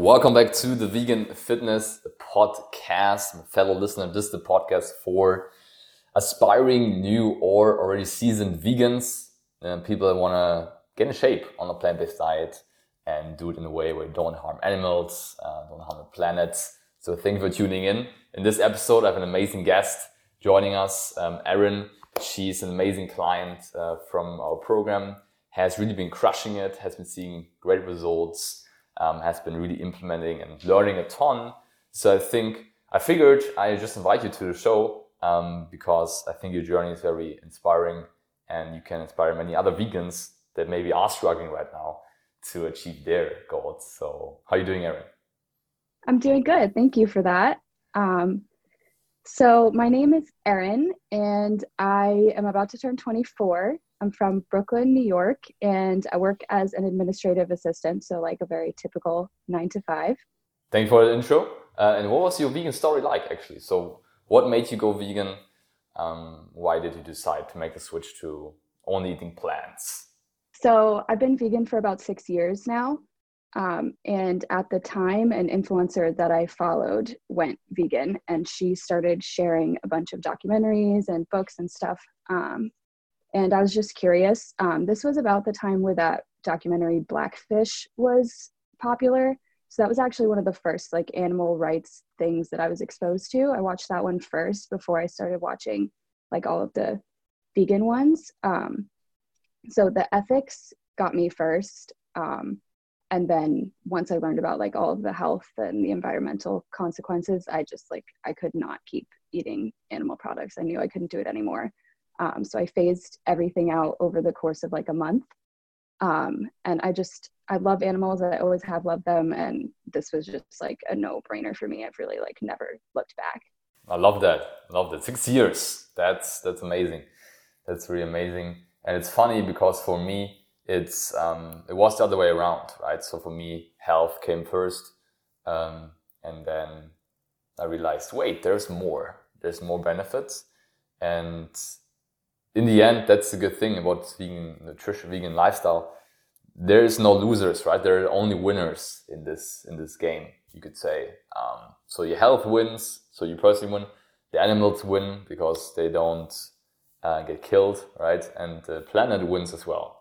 Welcome back to the Vegan Fitness Podcast, my fellow listener. This is the podcast for aspiring new or already seasoned vegans and people that want to get in shape on a plant-based diet and do it in a way where you don't harm animals, uh, don't harm the planet. So thank you for tuning in. In this episode, I have an amazing guest joining us, um, Eryn. She's an amazing client uh, from our program, has really been crushing it, has been seeing great results um, has been really implementing and learning a ton. So I think I figured I just invite you to the show um, because I think your journey is very inspiring and you can inspire many other vegans that maybe are struggling right now to achieve their goals. So how are you doing, Eryn? I'm doing good. Thank you for that. Um, so my name is Eryn and I am about to turn 24 I'm from Brooklyn, New York, and I work as an administrative assistant, so like a very typical nine to five. Thank you for the intro. Uh, and what was your vegan story like, actually? So, what made you go vegan? Um, why did you decide to make the switch to only eating plants? So, I've been vegan for about six years now. Um, and at the time, an influencer that I followed went vegan, and she started sharing a bunch of documentaries and books and stuff um, and I was just curious. Um, this was about the time where that documentary Blackfish was popular. So that was actually one of the first like animal rights things that I was exposed to. I watched that one first before I started watching like all of the vegan ones. Um, so the ethics got me first. Um, and then once I learned about like all of the health and the environmental consequences, I just like I could not keep eating animal products. I knew I couldn't do it anymore. Um, so I phased everything out over the course of like a month. Um, and I just, I love animals. I always have loved them. And this was just like a no brainer for me. I've really like never looked back. I love that. Love that. Six years. That's, that's amazing. That's really amazing. And it's funny because for me, it's, um, it was the other way around, right? So for me, health came first. Um, and then I realized, wait, there's more. There's more benefits. And in the end, that's the good thing about vegan nutrition, vegan lifestyle. There is no losers, right? There are only winners in this in this game. You could say. Um, so your health wins, so you personally win. The animals win because they don't uh, get killed, right? And the planet wins as well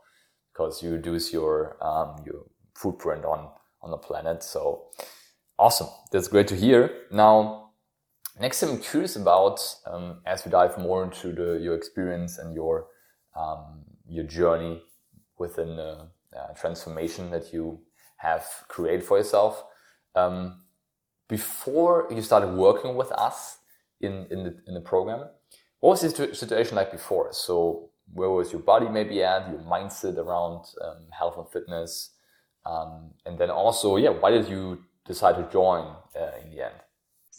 because you reduce your um, your footprint on on the planet. So awesome! That's great to hear. Now Next, I'm curious about um, as we dive more into the, your experience and your um, your journey within the uh, transformation that you have created for yourself. Um, before you started working with us in in the in the program, what was the situation like before? So where was your body maybe at, your mindset around um, health and fitness, um, and then also, yeah, why did you decide to join uh, in the end?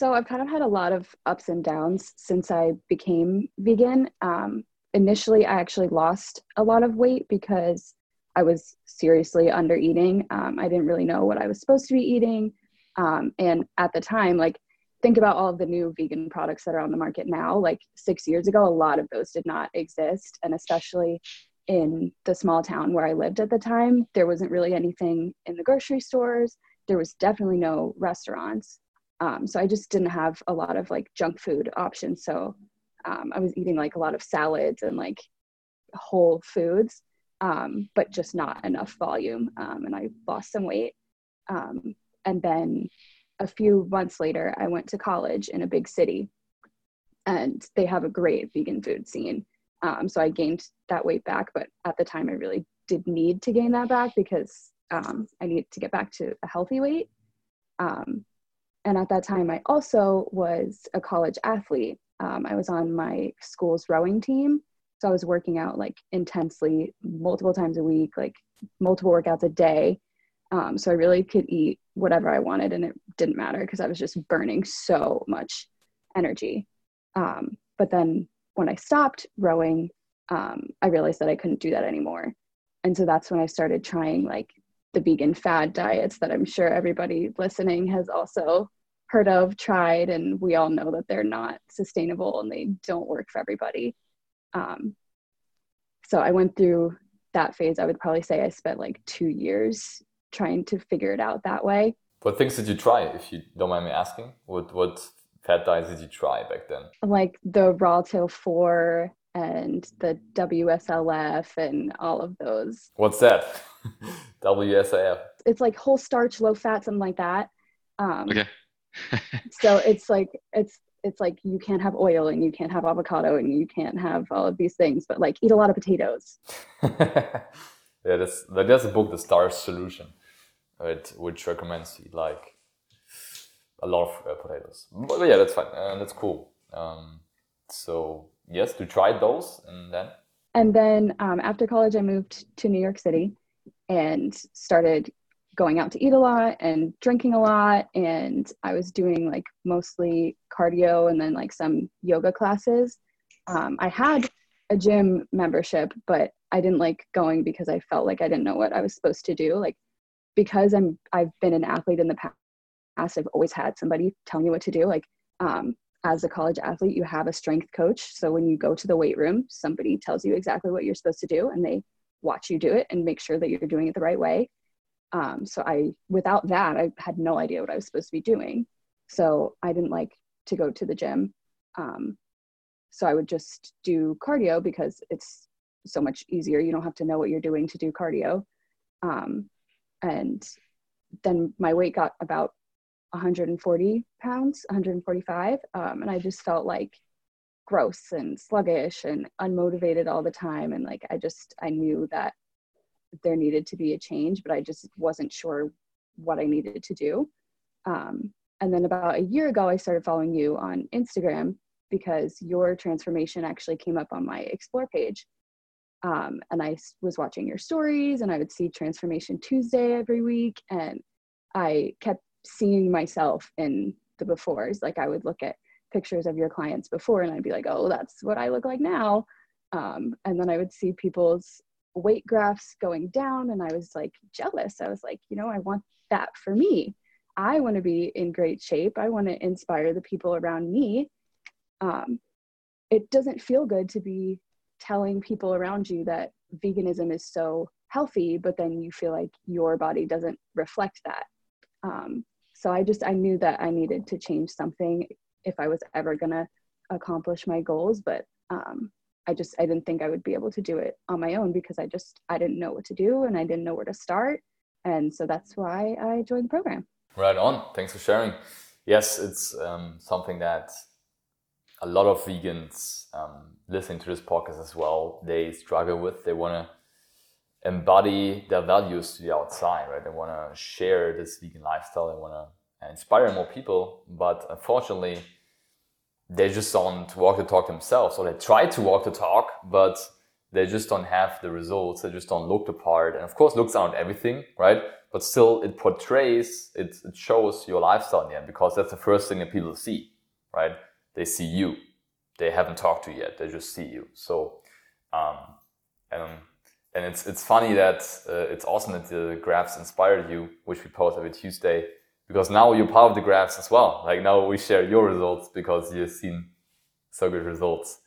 So I've kind of had a lot of ups and downs since I became vegan. Um, initially, I actually lost a lot of weight because I was seriously under eating. Um, I didn't really know what I was supposed to be eating. Um, and at the time, like, think about all of the new vegan products that are on the market now. Like, six years ago, a lot of those did not exist. And especially in the small town where I lived at the time, there wasn't really anything in the grocery stores. There was definitely no restaurants. Um, so I just didn't have a lot of like junk food options. So um, I was eating like a lot of salads and like whole foods, um, but just not enough volume. Um, and I lost some weight. Um, and then a few months later, I went to college in a big city and they have a great vegan food scene. Um, so I gained that weight back, but at the time I really did need to gain that back because I needed to get back to a healthy weight. Um, and at that time, I also was a college athlete. Um, I was on my school's rowing team. So I was working out like intensely multiple times a week, like multiple workouts a day. Um, so I really could eat whatever I wanted and it didn't matter because I was just burning so much energy. Um, but then when I stopped rowing, um, I realized that I couldn't do that anymore. And so that's when I started trying like the vegan fad diets that I'm sure everybody listening has also heard of, tried, and we all know that they're not sustainable and they don't work for everybody. Um, so I went through that phase. I would probably say I spent like two years trying to figure it out that way. What things did you try, if you don't mind me asking? What what fat diets did you try back then? Like the Raw Till 4 and the WSLF and all of those. What's that? WSLF. It's like whole starch, low fat, something like that. Um, okay. so it's like it's it's like you can't have oil and you can't have avocado and you can't have all of these things, but like eat a lot of potatoes. yeah, that's there's a book, The Starch Solution, right, which recommends you like a lot of uh, potatoes. But yeah, that's fine. Uh, that's cool. Um, so yes, to try those, and then. And then um, after college, I moved to New York City and started going out to eat a lot and drinking a lot and i was doing like mostly cardio and then like some yoga classes. Um, i had a gym membership but i didn't like going because i felt like i didn't know what i was supposed to do. Like because i'm i've been an athlete in the past i've always had somebody tell me what to do. Like um, as a college athlete you have a strength coach. So when you go to the weight room somebody tells you exactly what you're supposed to do and they watch you do it and make sure that you're doing it the right way um, so I, without that, I had no idea what I was supposed to be doing. So I didn't like to go to the gym. Um, so I would just do cardio because it's so much easier. You don't have to know what you're doing to do cardio. Um, and then my weight got about 140 pounds, 145. Um, and I just felt like gross and sluggish and unmotivated all the time. And like, I just, I knew that there needed to be a change, but I just wasn't sure what I needed to do. Um, and then about a year ago, I started following you on Instagram because your transformation actually came up on my explore page. Um, and I was watching your stories and I would see Transformation Tuesday every week. And I kept seeing myself in the befores. Like I would look at pictures of your clients before and I'd be like, oh, that's what I look like now. Um, and then I would see people's weight graphs going down and I was like jealous. I was like, you know, I want that for me. I want to be in great shape. I want to inspire the people around me. Um, it doesn't feel good to be telling people around you that veganism is so healthy, but then you feel like your body doesn't reflect that. Um, so I just I knew that I needed to change something if I was ever gonna accomplish my goals. But um, I just I didn't think I would be able to do it on my own because I just I didn't know what to do and I didn't know where to start. And so that's why I joined the program. Right on. Thanks for sharing. Yes, it's um, something that a lot of vegans um, listening to this podcast as well they struggle with. They want to embody their values to the outside, right? They want to share this vegan lifestyle. They want to inspire more people, but unfortunately they just don't walk the talk themselves, or they try to walk the talk, but they just don't have the results. They just don't look the part. And of course, looks aren't everything, right? But still, it portrays, it, it shows your lifestyle in the end because that's the first thing that people see, right? They see you. They haven't talked to you yet. They just see you. So, um, and and it's it's funny that uh, it's awesome that the graphs inspired you, which we post every Tuesday because now you're part of the graphs as well. Like now we share your results because you've seen so good results.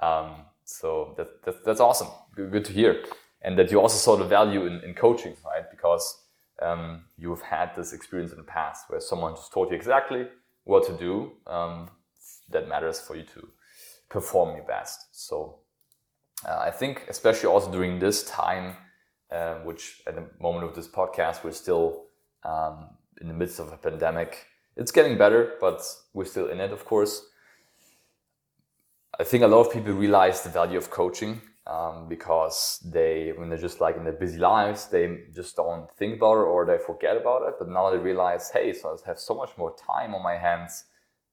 Um, so that, that, that's awesome. Good, to hear. And that you also saw the value in, in coaching, right? Because um, you've had this experience in the past where someone just told you exactly what to do um, that matters for you to perform your best. So uh, I think, especially also during this time, uh, which at the moment of this podcast, we're still um, in the midst of a pandemic. It's getting better, but we're still in it, of course. I think a lot of people realize the value of coaching um, because they, when they're just like in their busy lives, they just don't think about it or they forget about it. But now they realize, hey, so I have so much more time on my hands.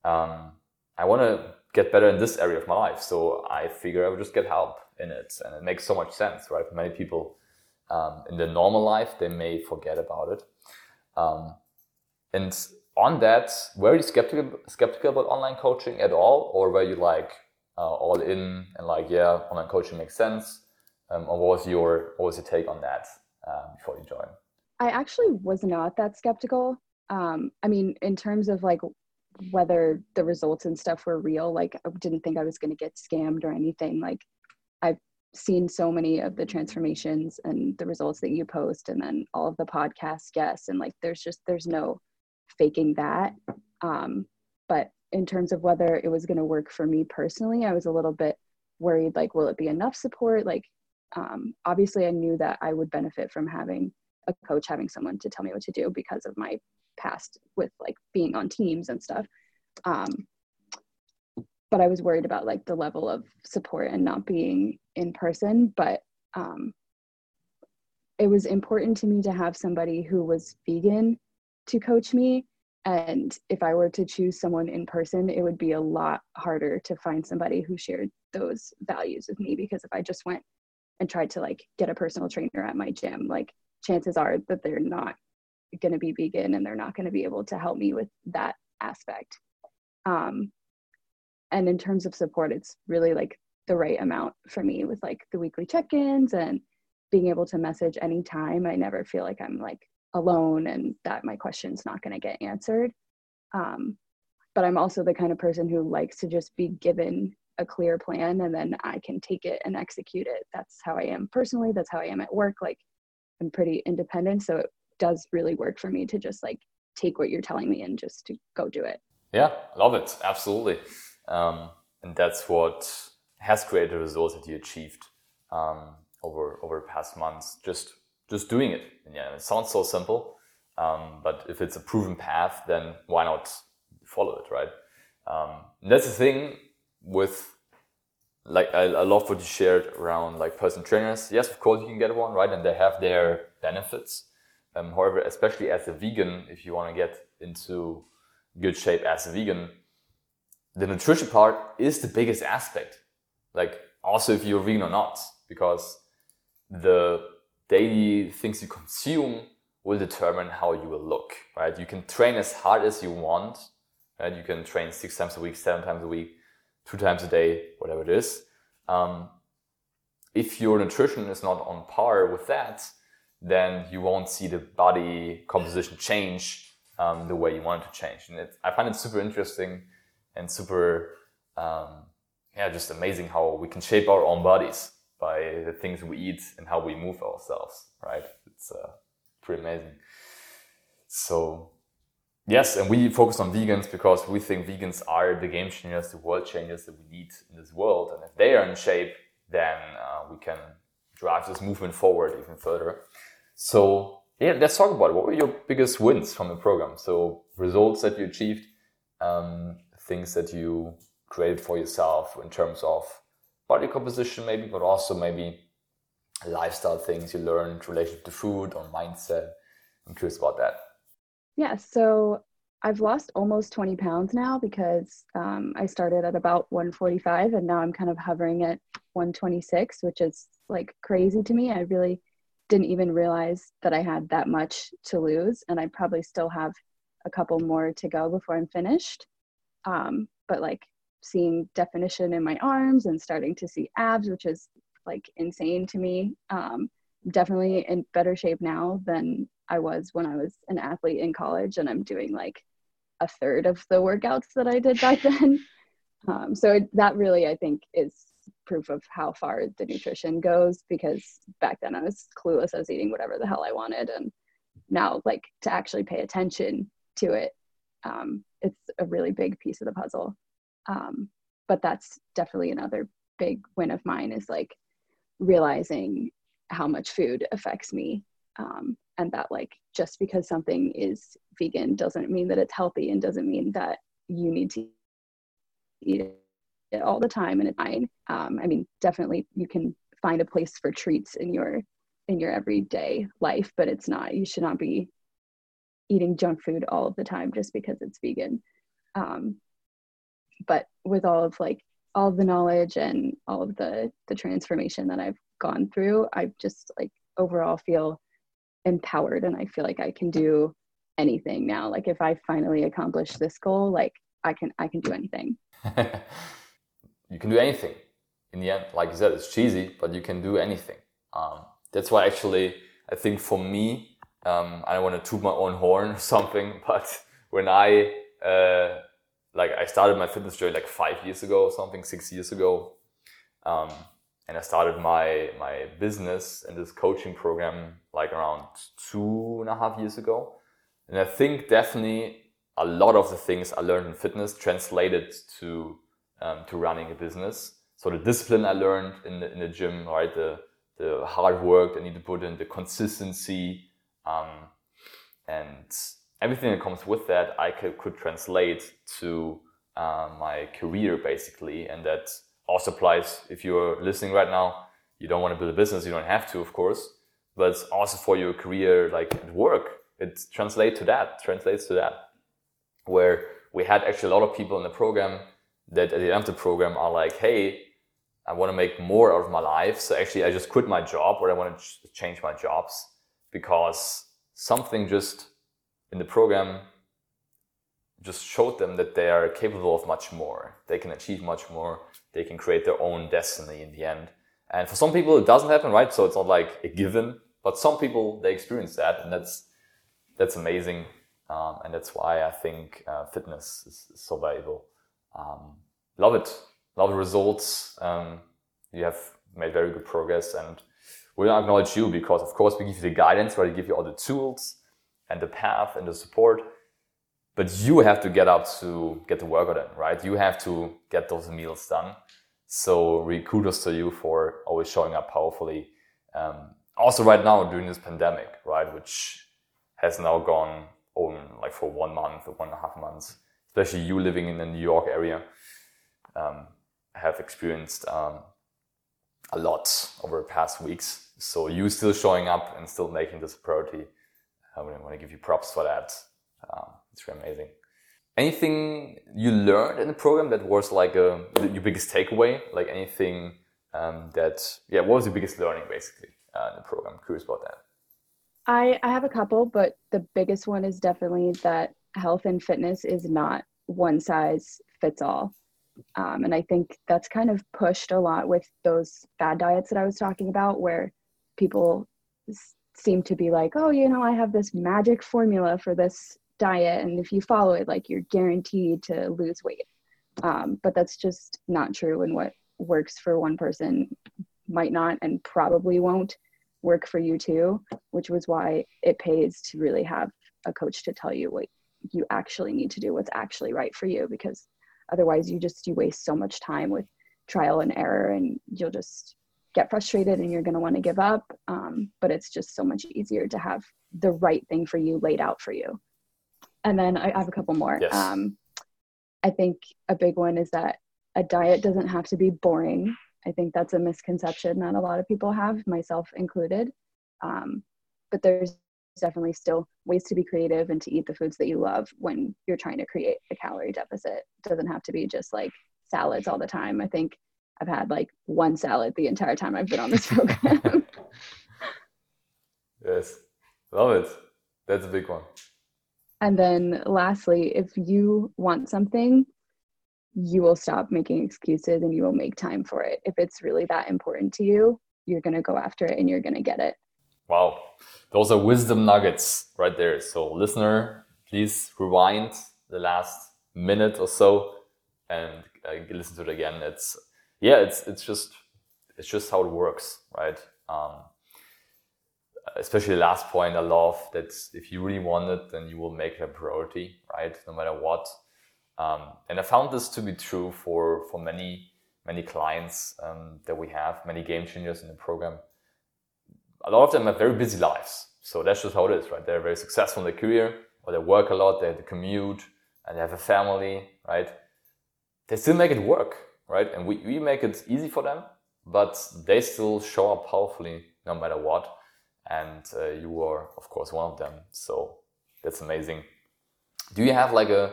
Um, I want to get better in this area of my life. So I figure I would just get help in it. And it makes so much sense, right? Many people um, in their normal life, they may forget about it. Um, and on that, were you skeptical skeptical about online coaching at all, or were you like uh, all in and like, yeah, online coaching makes sense? Um, or what was your what was your take on that uh, before you joined? I actually was not that skeptical. Um, I mean, in terms of like whether the results and stuff were real, like I didn't think I was going to get scammed or anything. Like I've seen so many of the transformations and the results that you post, and then all of the podcast guests, and like there's just there's no faking that. Um, but in terms of whether it was going to work for me personally, I was a little bit worried like, will it be enough support? Like, um, obviously, I knew that I would benefit from having a coach, having someone to tell me what to do because of my past with like being on teams and stuff. Um, but I was worried about like the level of support and not being in person. But um, it was important to me to have somebody who was vegan to coach me. And if i were to choose someone in person it would be a lot harder to find somebody who shared those values with me because if i just went and tried to like get a personal trainer at my gym like chances are that they're not going to be vegan and they're not going to be able to help me with that aspect. Um and in terms of support it's really like the right amount for me with like the weekly check-ins and being able to message anytime. I never feel like i'm like alone and that my question's not going to get answered. Um, but I'm also the kind of person who likes to just be given a clear plan and then I can take it and execute it. That's how I am personally. That's how I am at work. Like I'm pretty independent. So it does really work for me to just like take what you're telling me and just to go do it. Yeah, love it. Absolutely. Um, and that's what has created the results that you achieved um, over over past months. Just just doing it. And yeah, it sounds so simple, um, but if it's a proven path, then why not follow it, right? Um, that's the thing with like I, I, love what you shared around like personal trainers. Yes, of course you can get one, right? And they have their benefits. Um, however, especially as a vegan, if you want to get into good shape as a vegan, the nutrition part is the biggest aspect. Like also if you're vegan or not, because the daily things you consume will determine how you will look, right? You can train as hard as you want, right? You can train six times a week, seven times a week, two times a day, whatever it is. Um, if your nutrition is not on par with that, then you won't see the body composition change um, the way you want it to change. And I find it super interesting and super, um, yeah, just amazing how we can shape our own bodies by the things we eat and how we move ourselves, right? It's uh, pretty amazing. So, yes, and we focus on vegans because we think vegans are the game changers, the world changers that we need in this world. And if they are in shape, then uh, we can drive this movement forward even further. So, yeah, let's talk about it. What were your biggest wins from the program? So, results that you achieved, um, things that you created for yourself in terms of body composition maybe, but also maybe lifestyle things you learned related to food or mindset. I'm curious about that. Yeah, so I've lost almost 20 pounds now because um, I started at about 145 and now I'm kind of hovering at 126, which is like crazy to me. I really didn't even realize that I had that much to lose, and I probably still have a couple more to go before I'm finished. Um, but like seeing definition in my arms and starting to see abs, which is like insane to me. Um, definitely in better shape now than I was when I was an athlete in college, and I'm doing like a third of the workouts that I did back then. Um, so it, that really, I think, is proof of how far the nutrition goes because back then I was clueless. I was eating whatever the hell I wanted, and now, like, to actually pay attention to it, um, it's a really big piece of the puzzle um, but that's definitely another big win of mine is like realizing how much food affects me. Um, and that like just because something is vegan doesn't mean that it's healthy and doesn't mean that you need to eat it all the time and it's fine. Um, i mean definitely you can find a place for treats in your in your everyday life but it's not you should not be eating junk food all of the time just because it's vegan. Um, but with all of like all of the knowledge and all of the the transformation that I've gone through, I just like overall feel empowered and I feel like I can do anything now. Like if I finally accomplish this goal, like I can I can do anything. you can do anything. In the end, like you said, it's cheesy, but you can do anything. Um, that's why actually I think for me, um, I don't want to toot my own horn or something, but when I uh, like I started my fitness journey like five years ago or something, six years ago, um, and I started my my business and this coaching program like around two and a half years ago. And I think definitely a lot of the things I learned in fitness translated to um, to running a business. So the discipline I learned in the, in the gym, right, the the hard work I need to put in, the consistency, um, and everything that comes with that, I could, could translate to uh, my career basically, and that also applies if you're listening right now. You don't want to build a business, you don't have to, of course, but also for your career, like at work, it translates to that. Translates to that, where we had actually a lot of people in the program that at the end of the program are like, "Hey, I want to make more out of my life. So actually, I just quit my job or I want to ch- change my jobs because something just in the program just showed them that they are capable of much more. They can achieve much more. They can create their own destiny in the end. And for some people, it doesn't happen, right? So it's not like a given, but some people, they experience that and that's, that's amazing. Um, and that's why I think uh, fitness is, is, so valuable. Um, love it love the results. Um, you have made very good progress and we acknowledge you because of course we give you the guidance, right? We give you all the tools and the path and the support. But you have to get up to get the workout in, right? You have to get those meals done. So really kudos to you for always showing up powerfully. Um, also right now during this pandemic, right? Which has now gone on like for one month or one and a half months, especially you living in the New York area. Um, have experienced um, a lot over the past weeks. So you still showing up and still making this a priority. I want to give you props for that. Um, it's really amazing. Anything you learned in the program that was like a, your biggest takeaway? Like anything um, that, yeah, what was your biggest learning basically uh, in the program? I'm curious about that. I, I have a couple, but the biggest one is definitely that health and fitness is not one size fits all. Um, and I think that's kind of pushed a lot with those fad diets that I was talking about, where people seem to be like, oh, you know, I have this magic formula for this diet. And if you follow it, like you're guaranteed to lose weight. Um, but that's just not true. And what works for one person might not and probably won't work for you too, which was why it pays to really have a coach to tell you what you actually need to do, what's actually right for you, because otherwise you just you waste so much time with trial and error and you'll just get frustrated and you're going to want to give up um, but it's just so much easier to have the right thing for you laid out for you and then i, I have a couple more yes. um, i think a big one is that a diet doesn't have to be boring i think that's a misconception that a lot of people have myself included um, but there's definitely still ways to be creative and to eat the foods that you love when you're trying to create a calorie deficit. It doesn't have to be just like salads all the time. I think I've had like one salad the entire time I've been on this program. yes, love it. That's a big one. And then lastly, if you want something, you will stop making excuses and you will make time for it. If it's really that important to you, you're going to go after it and you're going to get it. Wow, those are wisdom nuggets right there. So, listener, please rewind the last minute or so and uh, listen to it again. It's yeah, it's it's just it's just how it works, right? Um, especially the last point, I love that if you really want it, then you will make it a priority, right? No matter what. Um, and I found this to be true for for many many clients um, that we have, many game changers in the program a lot of them have very busy lives. So that's just how it is, right? They're very successful in their career, or they work a lot, they have to commute, and they have a family, right? They still make it work, right? And we, we make it easy for them, but they still show up powerfully no matter what. And uh, you are, of course, one of them. So that's amazing. Do you have like a,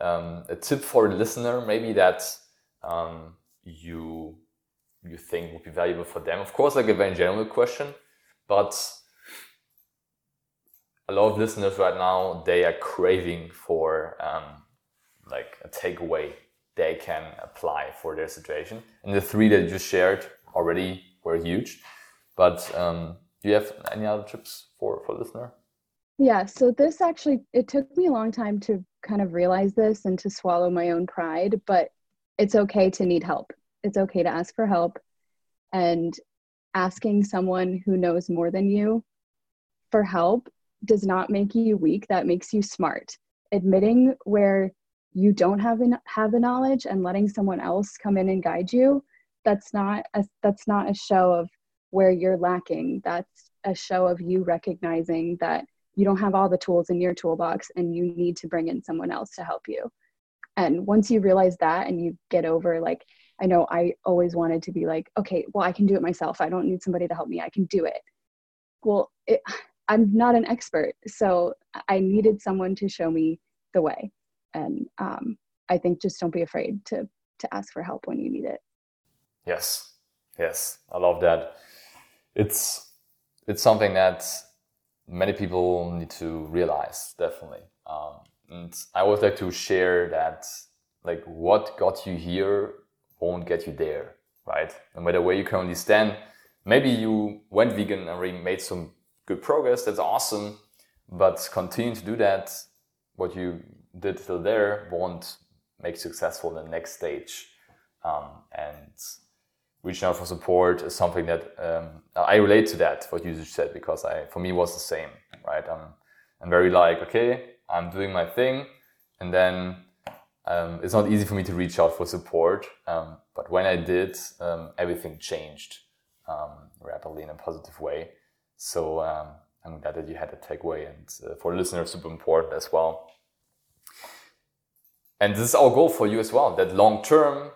um, a tip for a listener, maybe that um, you you think would be valuable for them? Of course, like a very general question, but a lot of listeners right now they are craving for um, like a takeaway they can apply for their situation. And the three that you shared already were huge. But um, do you have any other tips for for listener? Yeah, so this actually it took me a long time to kind of realize this and to swallow my own pride, but it's okay to need help. It's okay to ask for help and asking someone who knows more than you for help does not make you weak, that makes you smart. Admitting where you don't have have the knowledge and letting someone else come in and guide you, that's not a, that's not a show of where you're lacking. That's a show of you recognizing that you don't have all the tools in your toolbox and you need to bring in someone else to help you. And once you realize that and you get over like I know I always wanted to be like, okay, well, I can do it myself. I don't need somebody to help me. I can do it. Well, it, I'm not an expert. So I needed someone to show me the way. And um, I think just don't be afraid to, to ask for help when you need it. Yes. Yes. I love that. It's, it's something that many people need to realize, definitely. Um, and I would like to share that, like, what got you here won't get you there, right? No matter where you currently stand, maybe you went vegan and already made some good progress. That's awesome. But continue to do that. What you did till there won't make successful in the next stage. Um, and reaching out for support is something that um, I relate to that what you said because I for me was the same right? I'm I'm very like okay I'm doing my thing and then um, it's not easy for me to reach out for support um, but when I did um, everything changed um, rapidly in a positive way. So I'm glad that you had a takeaway and uh, for listeners super important as well and this is our goal for you as well that long term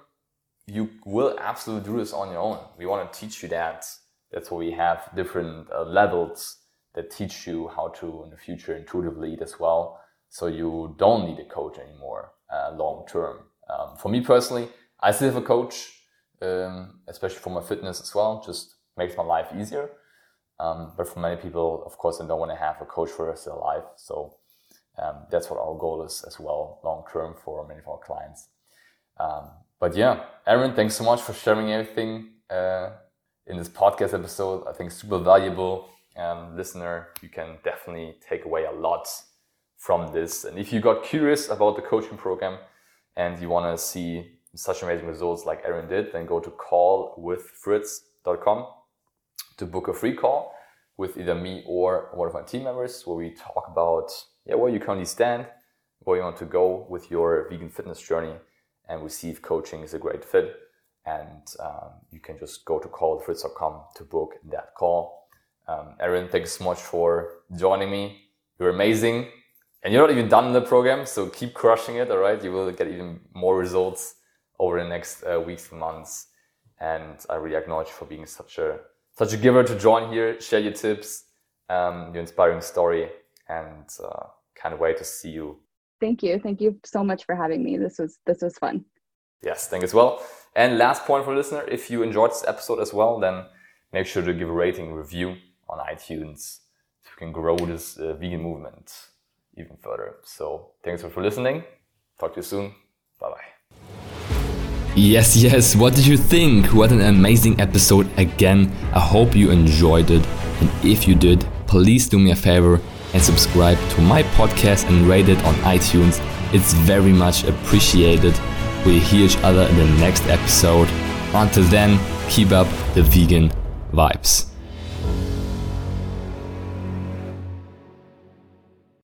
you will absolutely do this on your own. We want to teach you that. That's why we have different uh, levels that teach you how to in the future intuitively as well. So you don't need a coach anymore uh, long term. Um, for me personally, I still have a coach, um, especially for my fitness as well. Just makes my life easier. Um, but for many people, of course, they don't want to have a coach for the rest of their life. So um, that's what our goal is as well, long term for many of our clients. Um, but yeah, Eryn, thanks so much for sharing everything uh, in this podcast episode. I think super valuable. Um, listener, you can definitely take away a lot from this. And if you got curious about the coaching program and you want to see such amazing results like Eryn did, then go to callwithfritz.com to book a free call with either me or one of my team members where we talk about yeah, where you currently stand, where you want to go with your vegan fitness journey and we see if coaching is a great fit. And um, you can just go to callwithfritz.com to book that call. Um, Eryn, thanks so much for joining me. You're amazing. And you're not even done in the program, so keep crushing it, all right? You will get even more results over the next uh, weeks and months. And I really acknowledge for being such a such a giver to join here, share your tips, um, your inspiring story, and uh, can't wait to see you Thank you. Thank you so much for having me. This was this was fun. Yes, thank you as well. And last point for listener, if you enjoyed this episode as well, then make sure to give a rating review on iTunes so we can grow this uh, vegan movement even further. So thanks for listening. Talk to you soon. Bye bye. Yes, yes, what did you think? What an amazing episode again. I hope you enjoyed it. And if you did, please do me a favor and subscribe to my podcast and rate it on iTunes. It's very much appreciated. We'll hear each other in the next episode. Until then, keep up the vegan vibes.